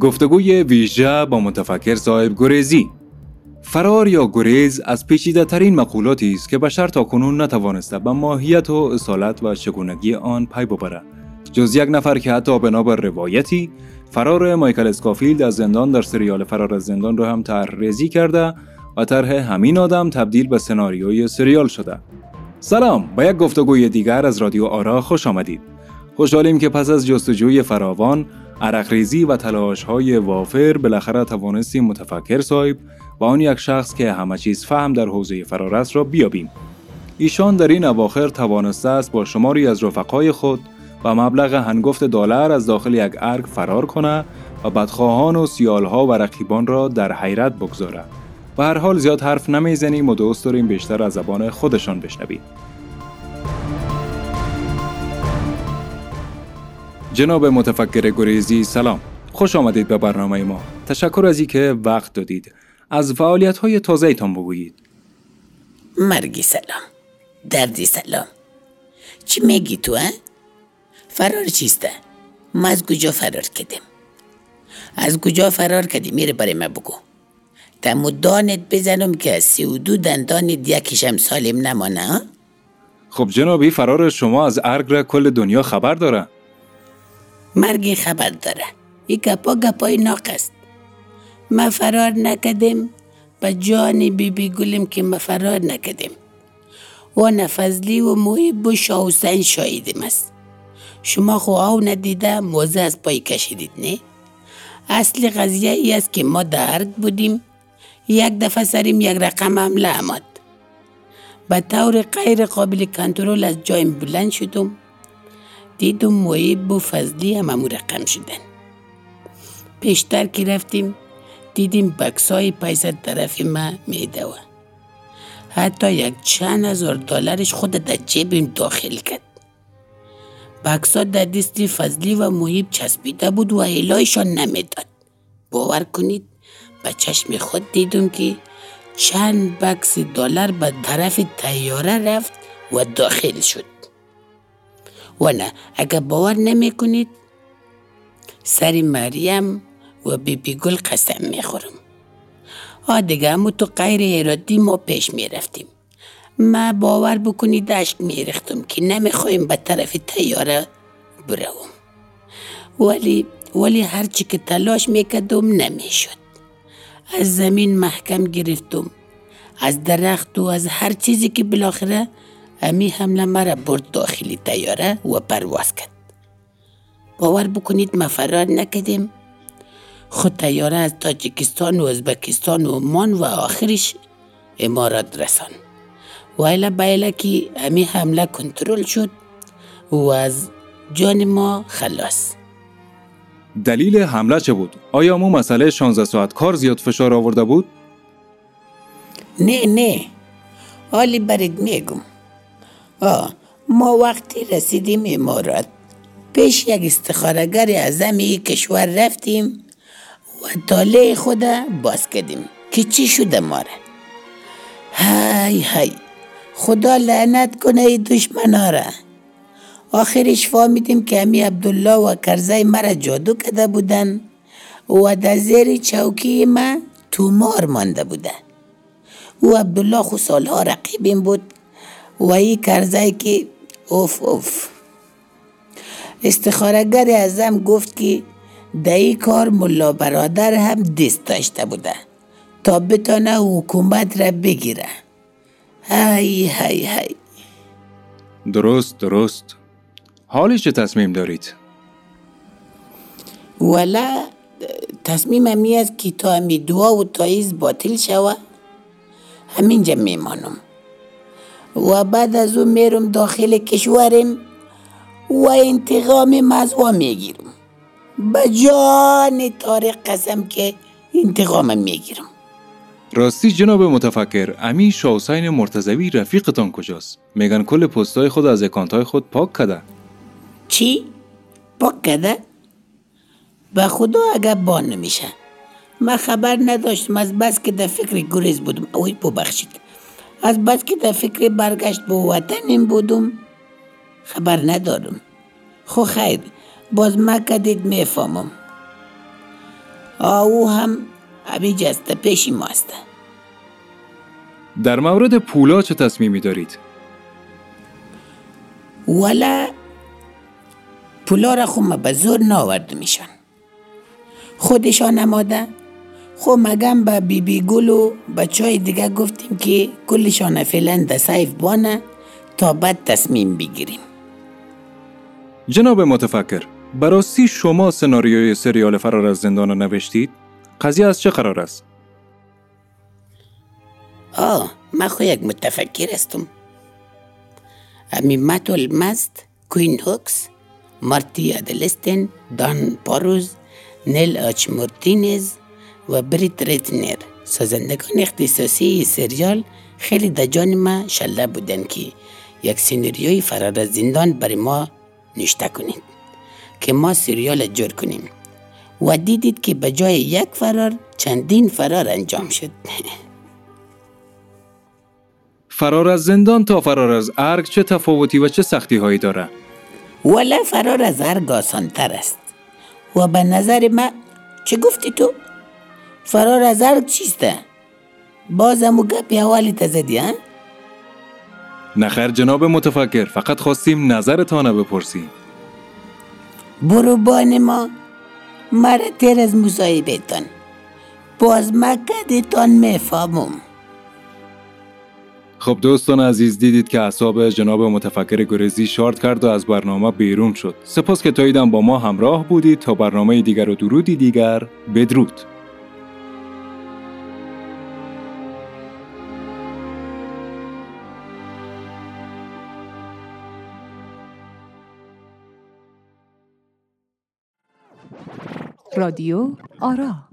گفتگوی ویژه با متفکر صاحب گریزی. فرار یا گریز از پیچیده ترین مقولاتی است که بشر تا کنون نتوانسته به ماهیت و اصالت و چگونگی آن پی ببرد جز یک نفر که حتی بنابر روایتی فرار مایکل اسکافیلد از زندان در سریال فرار از زندان رو هم طرح کرده و طرح همین آدم تبدیل به سناریوی سریال شده. سلام با یک گفتگوی دیگر از رادیو آرا خوش آمدید. خوشحالیم که پس از جستجوی فراوان عرقریزی و تلاش های وافر بالاخره توانستیم متفکر صاحب و آن یک شخص که همه چیز فهم در حوزه فرارست را بیابیم. ایشان در این اواخر توانسته است با شماری از رفقای خود و مبلغ هنگفت دلار از داخل یک ارگ فرار کنه و بدخواهان و سیالها و رقیبان را در حیرت بگذاره. و هر حال زیاد حرف نمی‌زنیم و دوست داریم بیشتر از زبان خودشان بشنویم. جناب متفکر گریزی سلام. خوش آمدید به برنامه ما. تشکر از که وقت دادید. از فعالیت های تازه ایتان بگویید. مرگی سلام. دردی سلام. چی میگی تو ها؟ فرار چیسته ما از کجا فرار کردیم؟ از کجا فرار کردی میره برای ما بگو. تمو دانت بزنم که از سی و دو دندانت یکیشم سالم نمانه خب جنابی فرار شما از ارگ را کل دنیا خبر داره. مرگی خبر داره. ای گپا گپای ناق است. ما فرار نکدیم به جان بی بی گلیم که ما فرار نکدیم. و نفذلی و محیب و شاوسن شایدیم است. شما خو او ندیده موزه از پای کشیدید نه؟ اصل قضیه ای است که ما درد بودیم. یک دفعه سریم یک رقم حمله آمد. به طور غیر قابل کنترل از جایم بلند شدم. دیدم معیب و فضلی هم امو رقم شدن. پیشتر که رفتیم دیدیم بکسای پیسه طرف ما میده و حتی یک چند هزار دلارش خود در جیبیم داخل کرد. بکسا در دستی فضلی و محیب چسبیده بود و ایلایشان نمی‌داد. باور کنید به چشم خود دیدم که چند بکس دلار به طرف تیاره رفت و داخل شد. و نه اگر باور نمی کنید سری مریم و بیبی بی گل قسم می خورم آ دیگه همو تو غیر ارادی ما پیش می رفتیم ما باور بکنید دشت می رختم که نمی‌خوایم به طرف تیاره بروم. ولی ولی هرچی که تلاش می‌کردم نمی‌شد. از زمین محکم گرفتم. از درخت و از هر چیزی که بالاخره امی حمله مرا برد داخلی تیاره و پرواز کرد. باور بکنید ما فرار نکدیم خود تیاره از تاجیکستان و ازبکستان و مان و آخرش امارات رسان. و بایلا که امی حمله کنترل شد و از جان ما خلاص. دلیل حمله چه بود؟ آیا مو مسئله 16 ساعت کار زیاد فشار آورده بود؟ نه نه. حالی برید میگم. ما وقتی رسیدیم امارات پیش یک استخارگر ای کشور رفتیم و تاله خود باز کردیم که چی شده ماره های های خدا لعنت کنه ای دشمنا را. آخرش فهمیدیم که امی عبدالله و کرزای مرا جادو کده بودن و در زیر چوکی ما تومار مانده بوده. او عبدالله خو سالها رقیبیم بود و ای کرزای که اوف اوف. استخارگر ازم گفت که در ای کار ملا برادر هم دست داشته بوده تا بتانه حکومت را بگیره. های های های. درست درست. حالی چه تصمیم دارید؟ ولا تصمیم همی است که تا همی دعا و تاییز باطل شوه. همینجا میمانم. و بعد از اون میرم داخل کشورم و انتقام مزوا می‌گیرم. به جان تاریخ قسم که انتقام می‌گیرم. راستی جناب متفکر امی شاوسین مرتزوی رفیقتان کجاست؟ میگن کل پستای خود از اکانتای خود پاک کده. چی؟ پاک کده؟ به خدا اگر بان نمیشه. من خبر نداشتم از بس که در فکر گریز بودم. اوی ببخشید. از بس که در فکر برگشت به وطنم بودم. خبر ندارم. خو خیر باز ما کدید می‌فهمم. او هم ابی جست پیشی در مورد پولا چه تصمیمی دارید؟ ولا پولا را خو ما به زور ناورد میشن. خودشان نماده خو مگم به بی بی گل و بچه های دیگه گفتیم که کلشان فعلا در سیف بانه تا بعد تصمیم بگیریم جناب متفکر براستی شما سناریوی سریال فرار از زندان رو نوشتید؟ قضیه از چه قرار است؟ آه ما خو یک متفکر هستم امی مت اولمستد کوین هوکس مارتی ادلستین دان پاروس نیل اچ موریتز و برت رتنر سازندگان اختصاصی سریال خیلی در جان ما شله بودن که یک سینریوی فرار از زندان برای ما نشته کنید که ما سریال جور کنیم و دیدید که به جای یک فرار چندین فرار انجام شد فرار از زندان تا فرار از ارگ چه تفاوتی و چه سختی هایی داره؟ ولی فرار از هر آسان تر است و به نظر ما چه گفتی تو؟ فرار از هر چیسته؟ بازم و گپی حوالی تزدی ها؟ نخر جناب متفکر فقط خواستیم نظرتان رو بپرسیم. برو بان ما مرا تیر از مصاحبتان باز مکدتان می‌فهمم. خب دوستان عزیز دیدید که اعصاب جناب متفکر گرزی شارت کرد و از برنامه بیرون شد. سپاس که تاییدم با ما همراه بودید. تا برنامه دیگر و درودی دیگر بدرود. رادیو آرا.